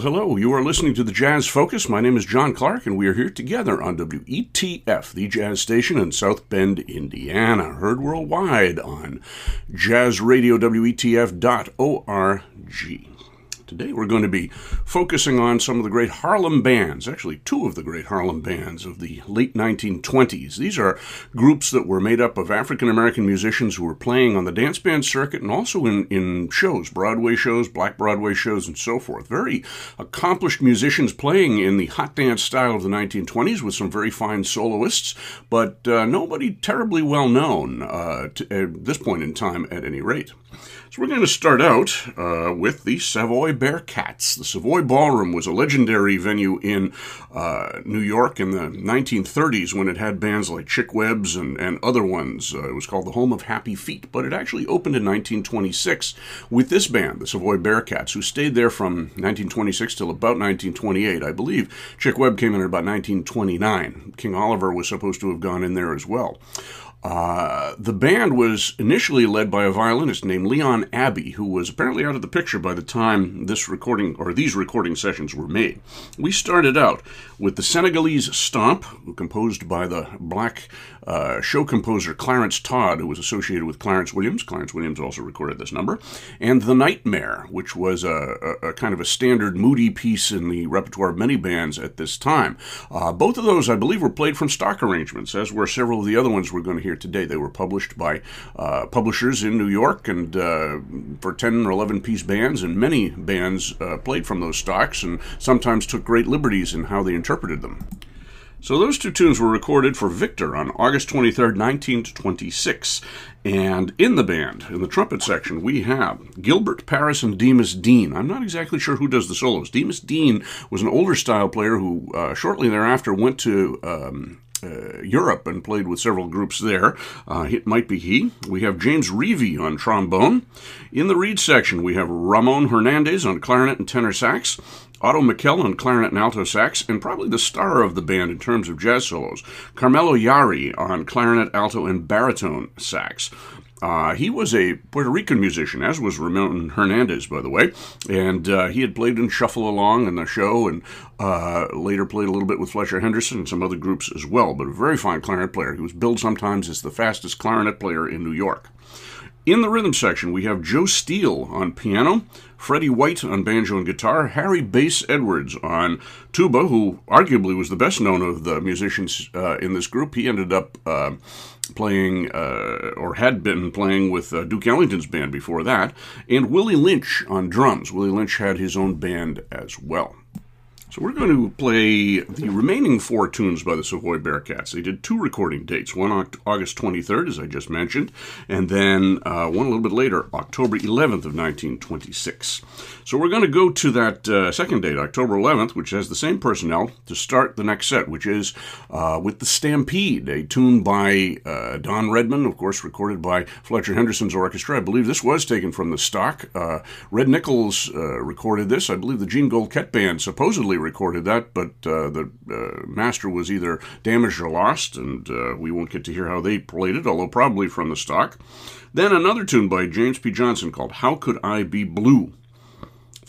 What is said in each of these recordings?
Hello. You are listening to the Jazz Focus. My name is John Clark, and we are here together on WETF, the jazz station in South Bend, Indiana. Heard worldwide on jazzradio.wetf.org. Today we're going to be focusing on some of the great Harlem bands, actually, two of the great Harlem bands of the late 1920s. These are groups that were made up of African American musicians who were playing on the dance band circuit and also in, in shows, Broadway shows, black Broadway shows, and so forth. Very accomplished musicians playing in the hot dance style of the 1920s with some very fine soloists, but uh, nobody terribly well known uh, at this point in time, at any rate. So we're going to start out uh, with the Savoy Bearcats. The Savoy Ballroom was a legendary venue in uh, New York in the 1930s when it had bands like Chick Webb's and, and other ones. Uh, it was called the Home of Happy Feet, but it actually opened in 1926 with this band, the Savoy Bearcats, who stayed there from 1926 till about 1928. I believe Chick Webb came in at about 1929. King Oliver was supposed to have gone in there as well. Uh, the band was initially led by a violinist named Leon Abbey, who was apparently out of the picture by the time this recording or these recording sessions were made. We started out with the Senegalese Stomp, composed by the black uh, show composer Clarence Todd, who was associated with Clarence Williams. Clarence Williams also recorded this number, and The Nightmare, which was a, a, a kind of a standard moody piece in the repertoire of many bands at this time. Uh, both of those, I believe, were played from stock arrangements, as were several of the other ones we're going to hear today. They were published by uh, publishers in New York and uh, for 10 or 11 piece bands, and many bands uh, played from those stocks and sometimes took great liberties in how they interpreted them. So those two tunes were recorded for Victor on August 23rd, 1926. And in the band, in the trumpet section, we have Gilbert Paris and Demas Dean. I'm not exactly sure who does the solos. Demas Dean was an older style player who uh, shortly thereafter went to um, uh, Europe and played with several groups there. Uh, it might be he. We have James Reevy on trombone. In the reed section, we have Ramon Hernandez on clarinet and tenor sax. Otto Mikell on clarinet and alto sax, and probably the star of the band in terms of jazz solos, Carmelo Jari on clarinet, alto, and baritone sax. Uh, he was a Puerto Rican musician, as was Ramon Hernandez, by the way, and uh, he had played in Shuffle Along and the show, and uh, later played a little bit with Fletcher Henderson and some other groups as well. But a very fine clarinet player. He was billed sometimes as the fastest clarinet player in New York. In the rhythm section, we have Joe Steele on piano, Freddie White on banjo and guitar, Harry Bass Edwards on tuba, who arguably was the best known of the musicians uh, in this group. He ended up uh, playing, uh, or had been playing with uh, Duke Ellington's band before that, and Willie Lynch on drums. Willie Lynch had his own band as well. So we're going to play the remaining four tunes by the Savoy Bearcats. They did two recording dates, one on August 23rd, as I just mentioned, and then uh, one a little bit later, October 11th of 1926. So we're going to go to that uh, second date, October 11th, which has the same personnel, to start the next set, which is uh, with the Stampede, a tune by uh, Don Redman, of course, recorded by Fletcher Henderson's orchestra. I believe this was taken from the stock. Uh, Red Nichols uh, recorded this. I believe the Jean Goldkette Band supposedly recorded that, but uh, the uh, master was either damaged or lost, and uh, we won't get to hear how they played it, although probably from the stock. Then another tune by James P. Johnson called How Could I Be Blue?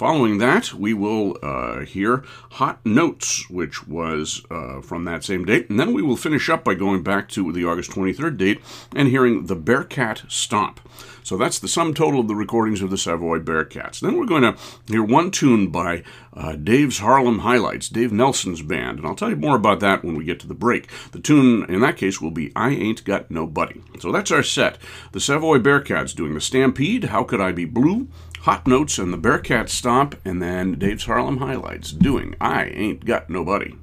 Following that, we will uh, hear Hot Notes, which was uh, from that same date. And then we will finish up by going back to the August 23rd date and hearing The Bearcat Stomp. So that's the sum total of the recordings of the Savoy Bearcats. Then we're going to hear one tune by uh, Dave's Harlem Highlights, Dave Nelson's band. And I'll tell you more about that when we get to the break. The tune in that case will be I Ain't Got Nobody. So that's our set. The Savoy Bearcats doing the Stampede, How Could I Be Blue? Hot Notes and the Bearcat Stomp, and then Dave's Harlem Highlights doing I Ain't Got Nobody.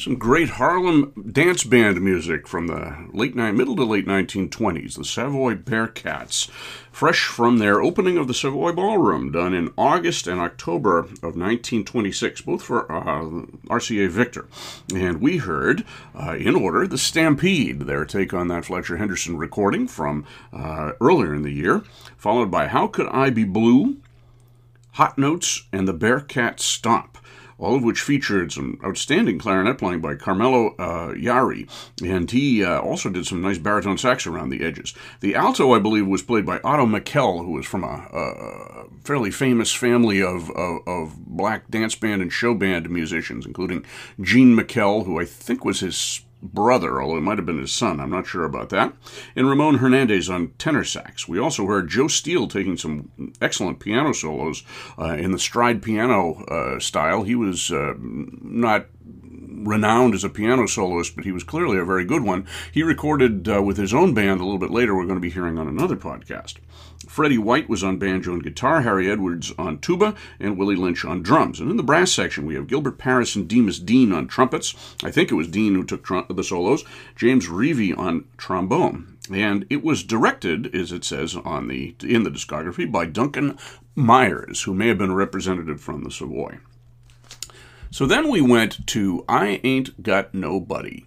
Some great Harlem dance band music from the late middle to late 1920s, the Savoy Bearcats, fresh from their opening of the Savoy Ballroom, done in August and October of 1926, both for uh, RCA Victor. And we heard, uh, in order, the Stampede, their take on that Fletcher Henderson recording from uh, earlier in the year, followed by How Could I Be Blue, Hot Notes, and the Bearcat Stomp all of which featured some outstanding clarinet playing by Carmelo uh, Jari, and he uh, also did some nice baritone sax around the edges. The alto, I believe, was played by Otto Mikell, who was from a, a fairly famous family of, of, of, black dance band and show band musicians, including Gene Mikell, who I think was his brother, although it might have been his son. I'm not sure about that. And Ramon Hernandez on tenor sax. We also heard Joe Steele taking some excellent piano solos uh, in the stride piano uh, style. He was uh, not renowned as a piano soloist, but he was clearly a very good one. He recorded uh, with his own band a little bit later. We're going to be hearing on another podcast. Freddie White was on banjo and guitar, Harry Edwards on tuba, and Willie Lynch on drums. And in the brass section, we have Gilbert Paris and Demas Dean on trumpets. I think it was Dean who took tr- the solos. James Reevy on trombone. And it was directed, as it says on the in the discography, by Duncan Myers, who may have been a representative from the Savoy. So then we went to I Ain't Got Nobody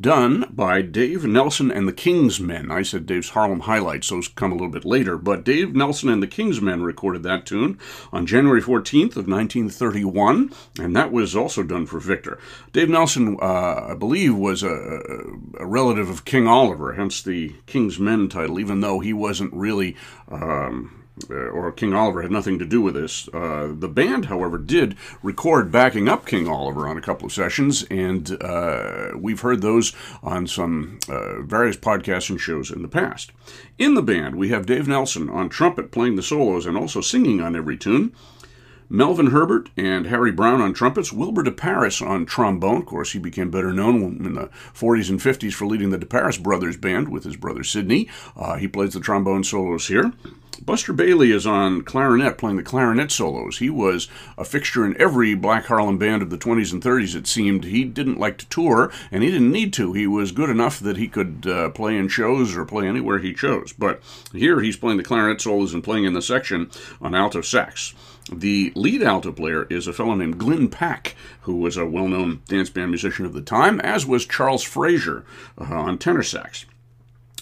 done by Dave Nelson and the Kingsmen. I said Dave's Harlem Highlights, those come a little bit later, but Dave Nelson and the Kingsmen recorded that tune on January 14th of 1931, and that was also done for Victor. Dave Nelson, uh, I believe, was a, a, relative of King Oliver, hence the Kingsmen title, even though he wasn't really. Um, or King Oliver had nothing to do with this. Uh, the band, however, did record backing up King Oliver on a couple of sessions, and uh, we've heard those on some uh, various podcasts and shows in the past. In the band, we have Dave Nelson on trumpet playing the solos and also singing on every tune. Melvin Herbert and Harry Brown on trumpets, Wilbur DeParis on trombone. Of course, he became better known in the 40s and 50s for leading the DeParis Brothers Band with his brother Sidney. Uh, he plays the trombone solos here. Buster Bailey is on clarinet, playing the clarinet solos. He was a fixture in every Black Harlem band of the 20s and 30s, it seemed. He didn't like to tour, and he didn't need to. He was good enough that he could uh, play in shows or play anywhere he chose. But here he's playing the clarinet solos and playing in the section on alto sax. The lead alto player is a fellow named Glyn Pacque, who was a well known dance band musician of the time, as was Charles Frazier uh, on tenor sax.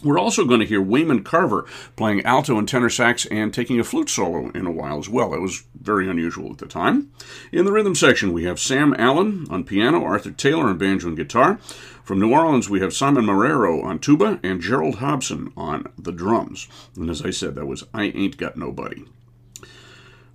We're also going to hear Wayman Carver playing alto and tenor sax and taking a flute solo in a while as well. It was very unusual at the time. In the rhythm section, we have Sam Allen on piano, Arthur Taylor on banjo and guitar. From New Orleans, we have Simon Marrero on tuba and Gerald Hobson on the drums. And as I said, that was I Ain't Got Nobody.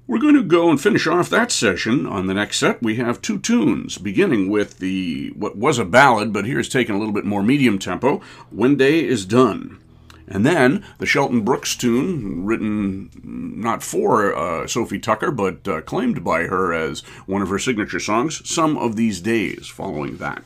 We're going to go and finish off that session. On the next set, we have two tunes, beginning with the what was a ballad, but here's taken a little bit more medium tempo. When Day is Done. And then the Shelton Brooks tune, written not for uh, Sophie Tucker, but uh, claimed by her as one of her signature songs, Some of These Days, following that.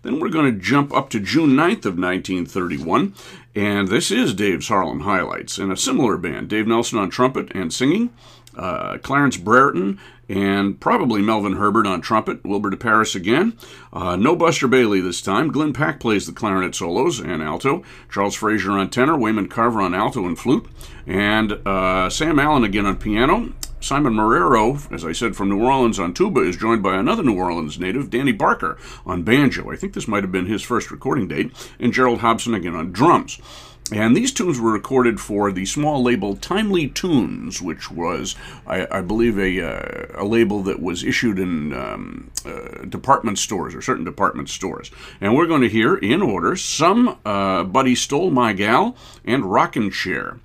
Then we're going to jump up to June 9th of 1931, and this is Dave's Harlem Highlights in a similar band. Dave Nelson on trumpet and singing, uh, Clarence Brereton, and probably Melvin Herbert on trumpet, Wilbur DeParis again. Uh, no Buster Bailey this time. Glyn Pacque plays the clarinet solos and alto. Charles Frazier on tenor, Wayman Carver on alto and flute, and uh, Sam Allen again on piano. Simon Marrero, as I said, from New Orleans on tuba, is joined by another New Orleans native, Danny Barker, on banjo. I think this might have been his first recording date, and Gerald Hobson again on drums. And these tunes were recorded for the small label Timely Tunes, which was, I, I believe, a, uh, a label that was issued in um, uh, department stores or certain department stores. And we're going to hear, in order, some uh, Buddy Stole My Gal and Rockin' Chair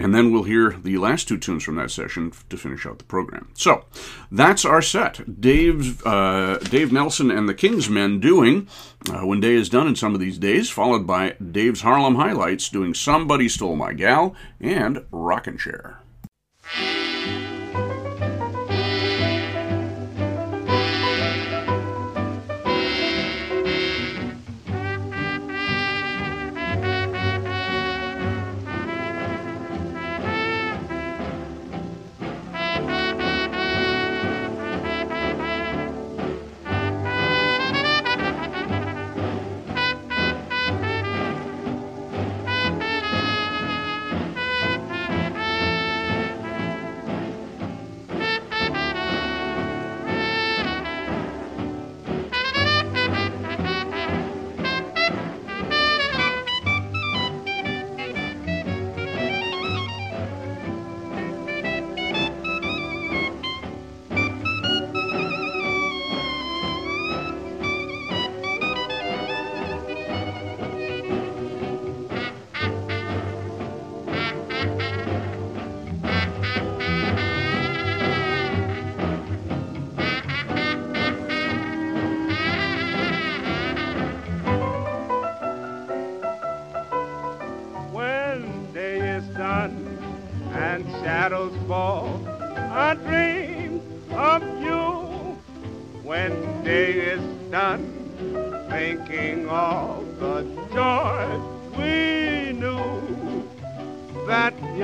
and then we'll hear the last two tunes from that session to finish out the program. So that's our set. Dave, uh, Dave Nelson and the Kingsmen doing uh, When Day is Done in Some of These Days, followed by Dave's Harlem Highlights doing Somebody Stole My Gal and Rockin' Chair.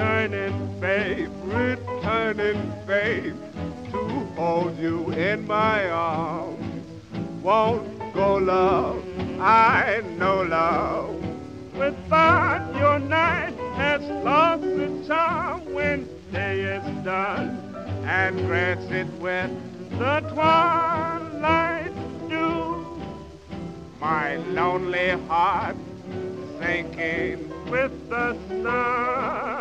Yearning, babe, returning, babe, to hold you in my arms. Won't go, love, I know love. Without your night has lost its charm when day is done and grants it with the twilight dew. My lonely heart sinking with the sun.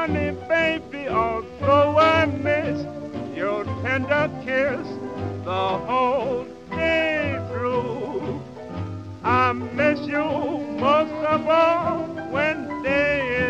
Honey, baby, although I miss. Your tender kiss the whole day through, I miss you most of all when day is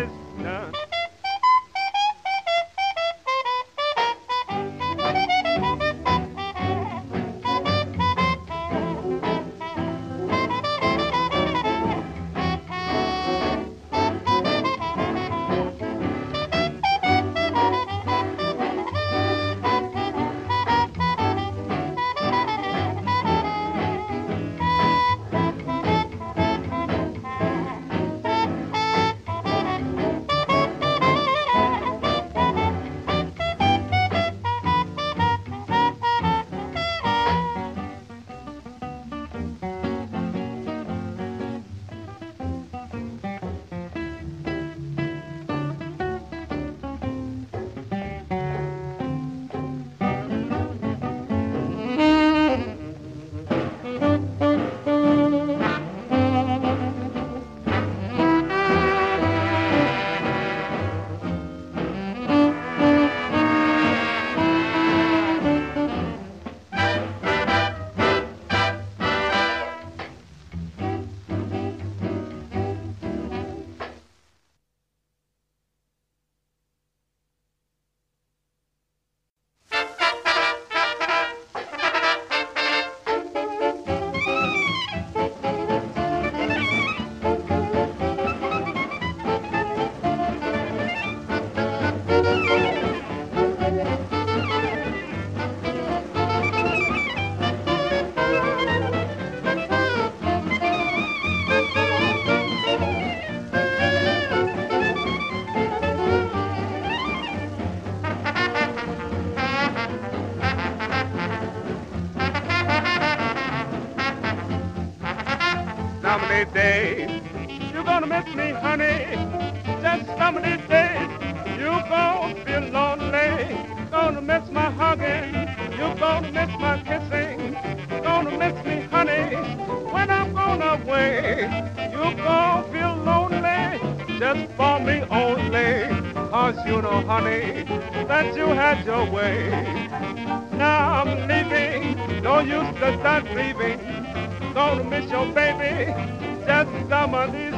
you had your way. Now I'm leaving, don't use to start grieving. Gonna miss your baby just some of these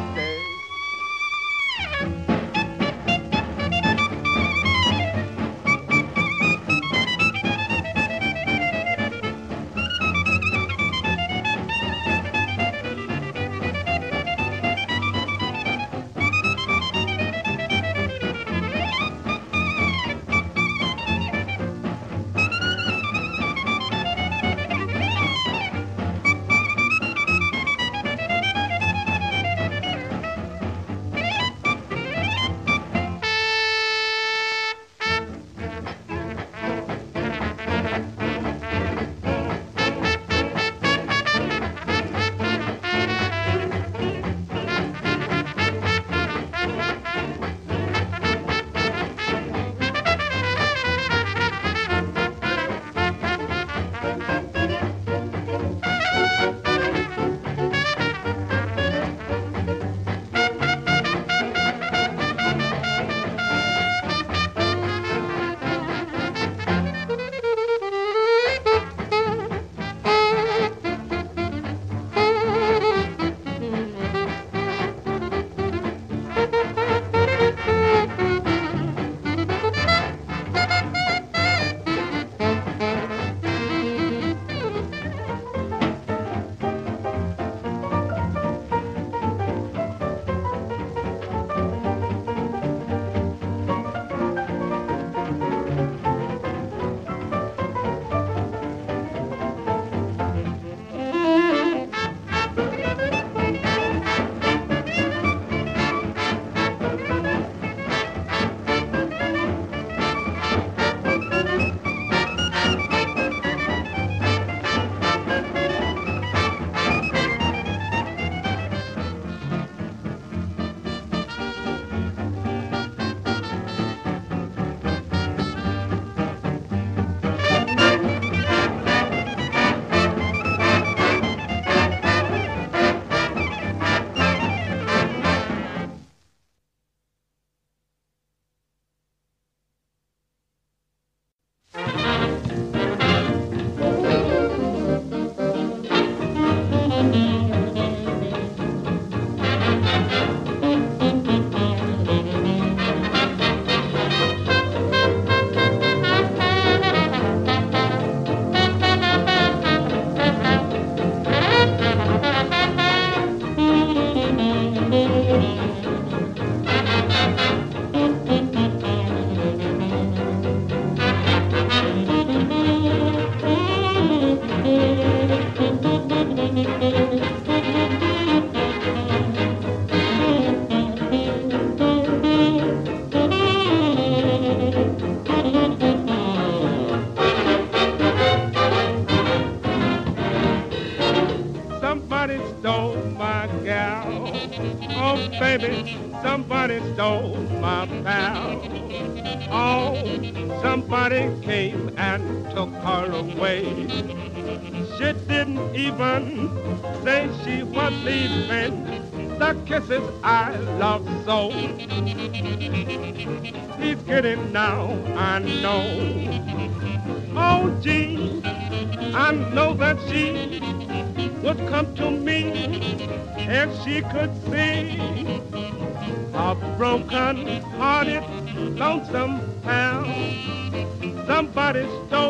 kisses I love so. He's getting now, I know. Oh, gee, I know that she would come to me if she could see a broken-hearted, lonesome town. Somebody stole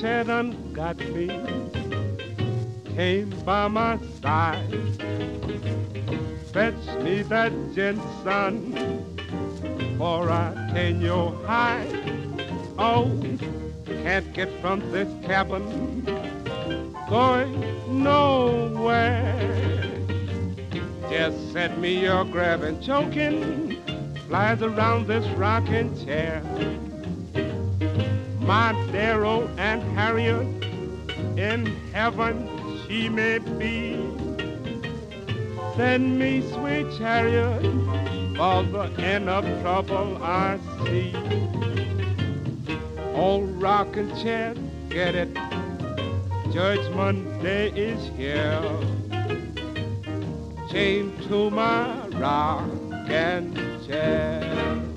chair done got me. Came by my side. Fetch me that gin, son, for I can your hide. Oh, can't get from this cabin, going nowhere. Just set me your grabbing, choking, flies around this rocking chair my heaven she may be. Send me sweet chariot for the end of trouble I see. Old rocking chair, get it. Judgment Day is here. Chained to my rocking chair.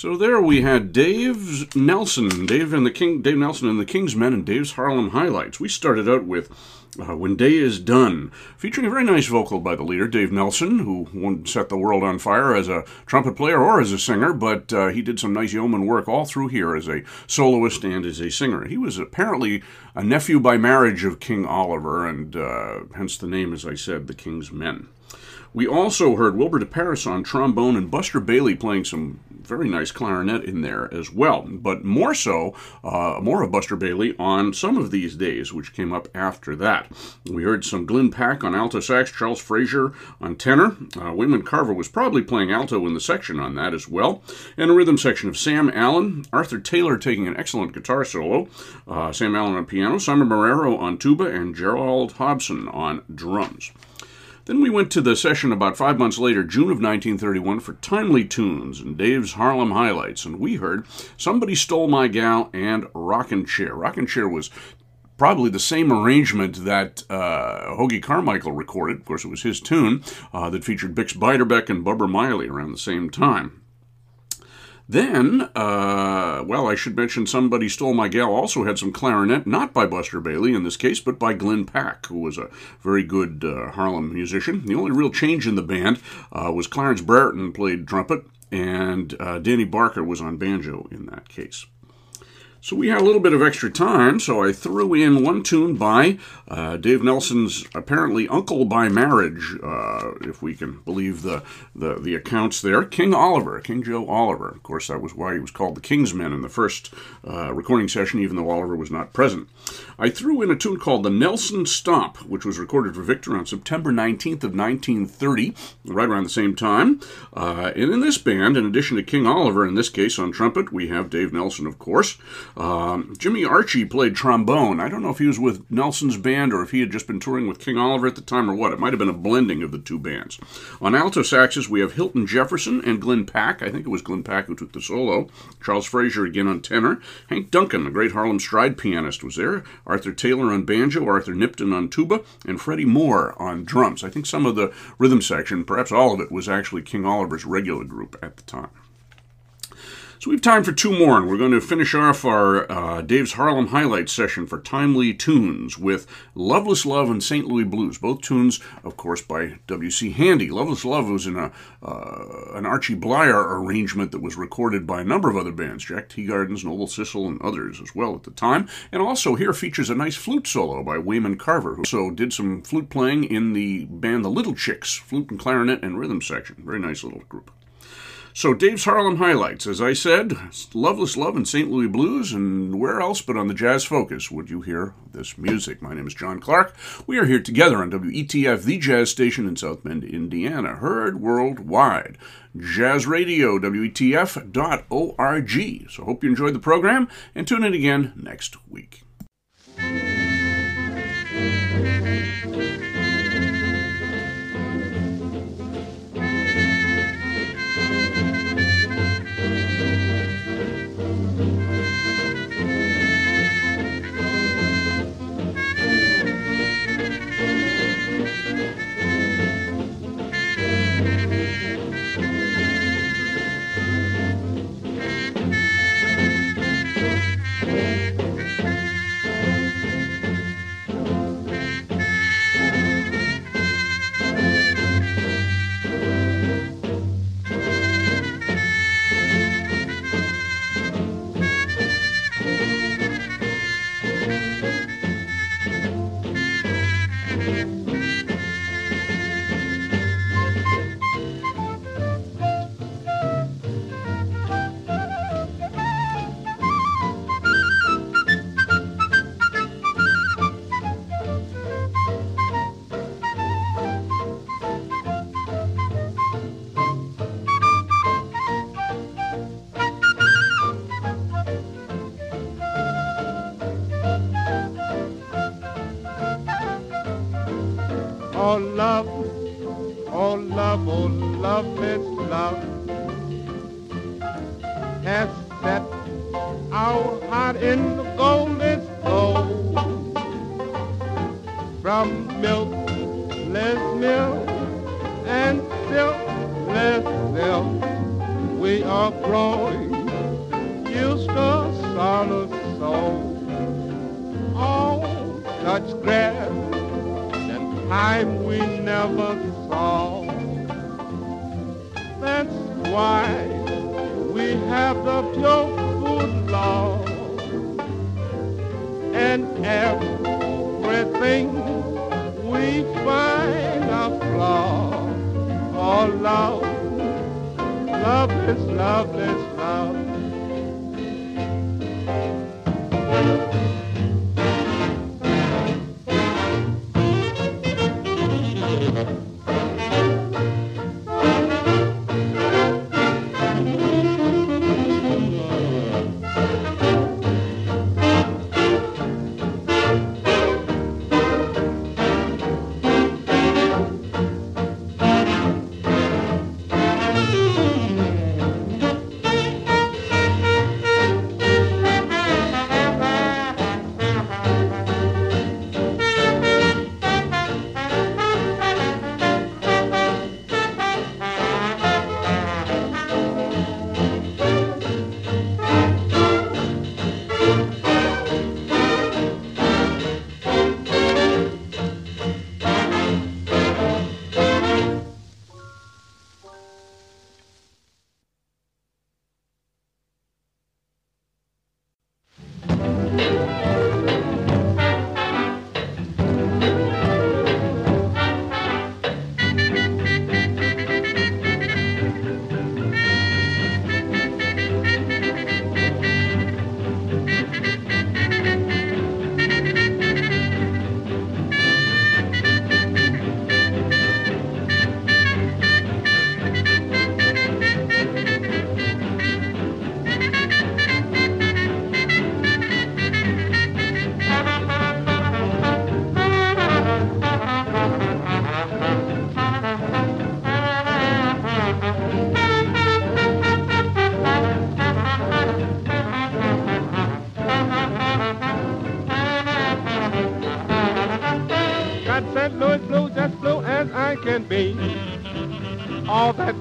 So there we had Dave Nelson, Dave and the King, Dave Nelson and the King's Men, and Dave's Harlem highlights. We started out with uh, "When Day Is Done," featuring a very nice vocal by the leader, Dave Nelson, who won't set the world on fire as a trumpet player or as a singer, but uh, he did some nice yeoman work all through here as a soloist and as a singer. He was apparently a nephew by marriage of King Oliver, and uh, hence the name, as I said, the King's Men. We also heard Wilbur DeParis on trombone and Buster Bailey playing some very nice clarinet in there as well. But more so, uh, more of Buster Bailey on some of these days, which came up after that. We heard some Glyn Pacque on alto sax, Charles Frazier on tenor. Uh, Wayman Carver was probably playing alto in the section on that as well. And a rhythm section of Sam Allen, Arthur Taylor taking an excellent guitar solo, uh, Sam Allen on piano, Simon Marrero on tuba, and Gerald Hobson on drums. Then we went to the session about five months later, June of 1931, for Timely Tunes and Dave's Harlem Highlights, and we heard Somebody Stole My Gal and Rockin' Chair. Rockin' Chair was probably the same arrangement that uh, Hoagy Carmichael recorded. Of course, it was his tune uh, that featured Bix Beiderbecke and Bubber Miley around the same time. Then, uh, well, I should mention Somebody Stole My Gal also had some clarinet, not by Buster Bailey in this case, but by Glyn Pacque, who was a very good uh, Harlem musician. The only real change in the band uh, was Clarence Brereton played trumpet, and uh, Danny Barker was on banjo in that case. So we had a little bit of extra time, so I threw in one tune by uh, Dave Nelson's apparently uncle by marriage, uh, if we can believe the, the, the, accounts there, King Oliver, King Joe Oliver. Of course, that was why he was called the King's Men in the first uh, recording session, even though Oliver was not present. I threw in a tune called The Nelson Stomp, which was recorded for Victor on September 19th of 1930, right around the same time. Uh, and in this band, in addition to King Oliver, in this case on trumpet, we have Dave Nelson, of course. Um, Jimmy Archey played trombone. I don't know if he was with Nelson's band or if he had just been touring with King Oliver at the time or what. It might have been a blending of the two bands. On alto saxes, we have Hilton Jefferson and Glyn Pacque. I think it was Glyn Pacque who took the solo. Charles Frazier again on tenor. Hank Duncan, the great Harlem stride pianist, was there. Arthur Taylor on banjo, Arthur Nipton on tuba, and Freddie Moore on drums. I think some of the rhythm section, perhaps all of it, was actually King Oliver's regular group at the time. So we have time for two more, and we're going to finish off our uh, Dave's Harlem Highlights session for Timely Tunes with Loveless Love and St. Louis Blues. Both tunes, of course, by W.C. Handy. Loveless Love was in a uh, an Archie Bleyer arrangement that was recorded by a number of other bands, Jack Teagarden's, Noble Sissle, and others as well at the time. And also here features a nice flute solo by Wayman Carver, who also did some flute playing in the band The Little Chicks, flute and clarinet and rhythm section. Very nice little group. So, Dave's Harlem highlights, as I said, Loveless Love and St. Louis Blues, and where else but on the Jazz Focus would you hear this music? My name is John Clark. We are here together on WETF, the jazz station in South Bend, Indiana, heard worldwide. Jazz Radio, WETF.org. So, hope you enjoyed the program, and tune in again next week.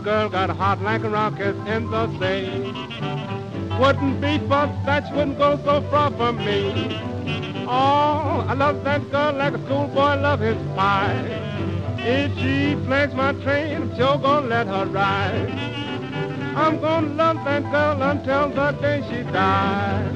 Girl got a hot like a rocket in the sea. Wouldn't be for that, she wouldn't go so far from me. Oh, I love that girl like a schoolboy love his pie. If she flags my train, I'm sure gonna let her ride. I'm gonna love that girl until the day she dies.